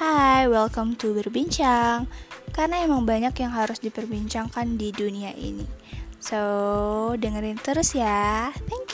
Hai, welcome to Berbincang. Karena emang banyak yang harus diperbincangkan di dunia ini. So, dengerin terus ya. Thank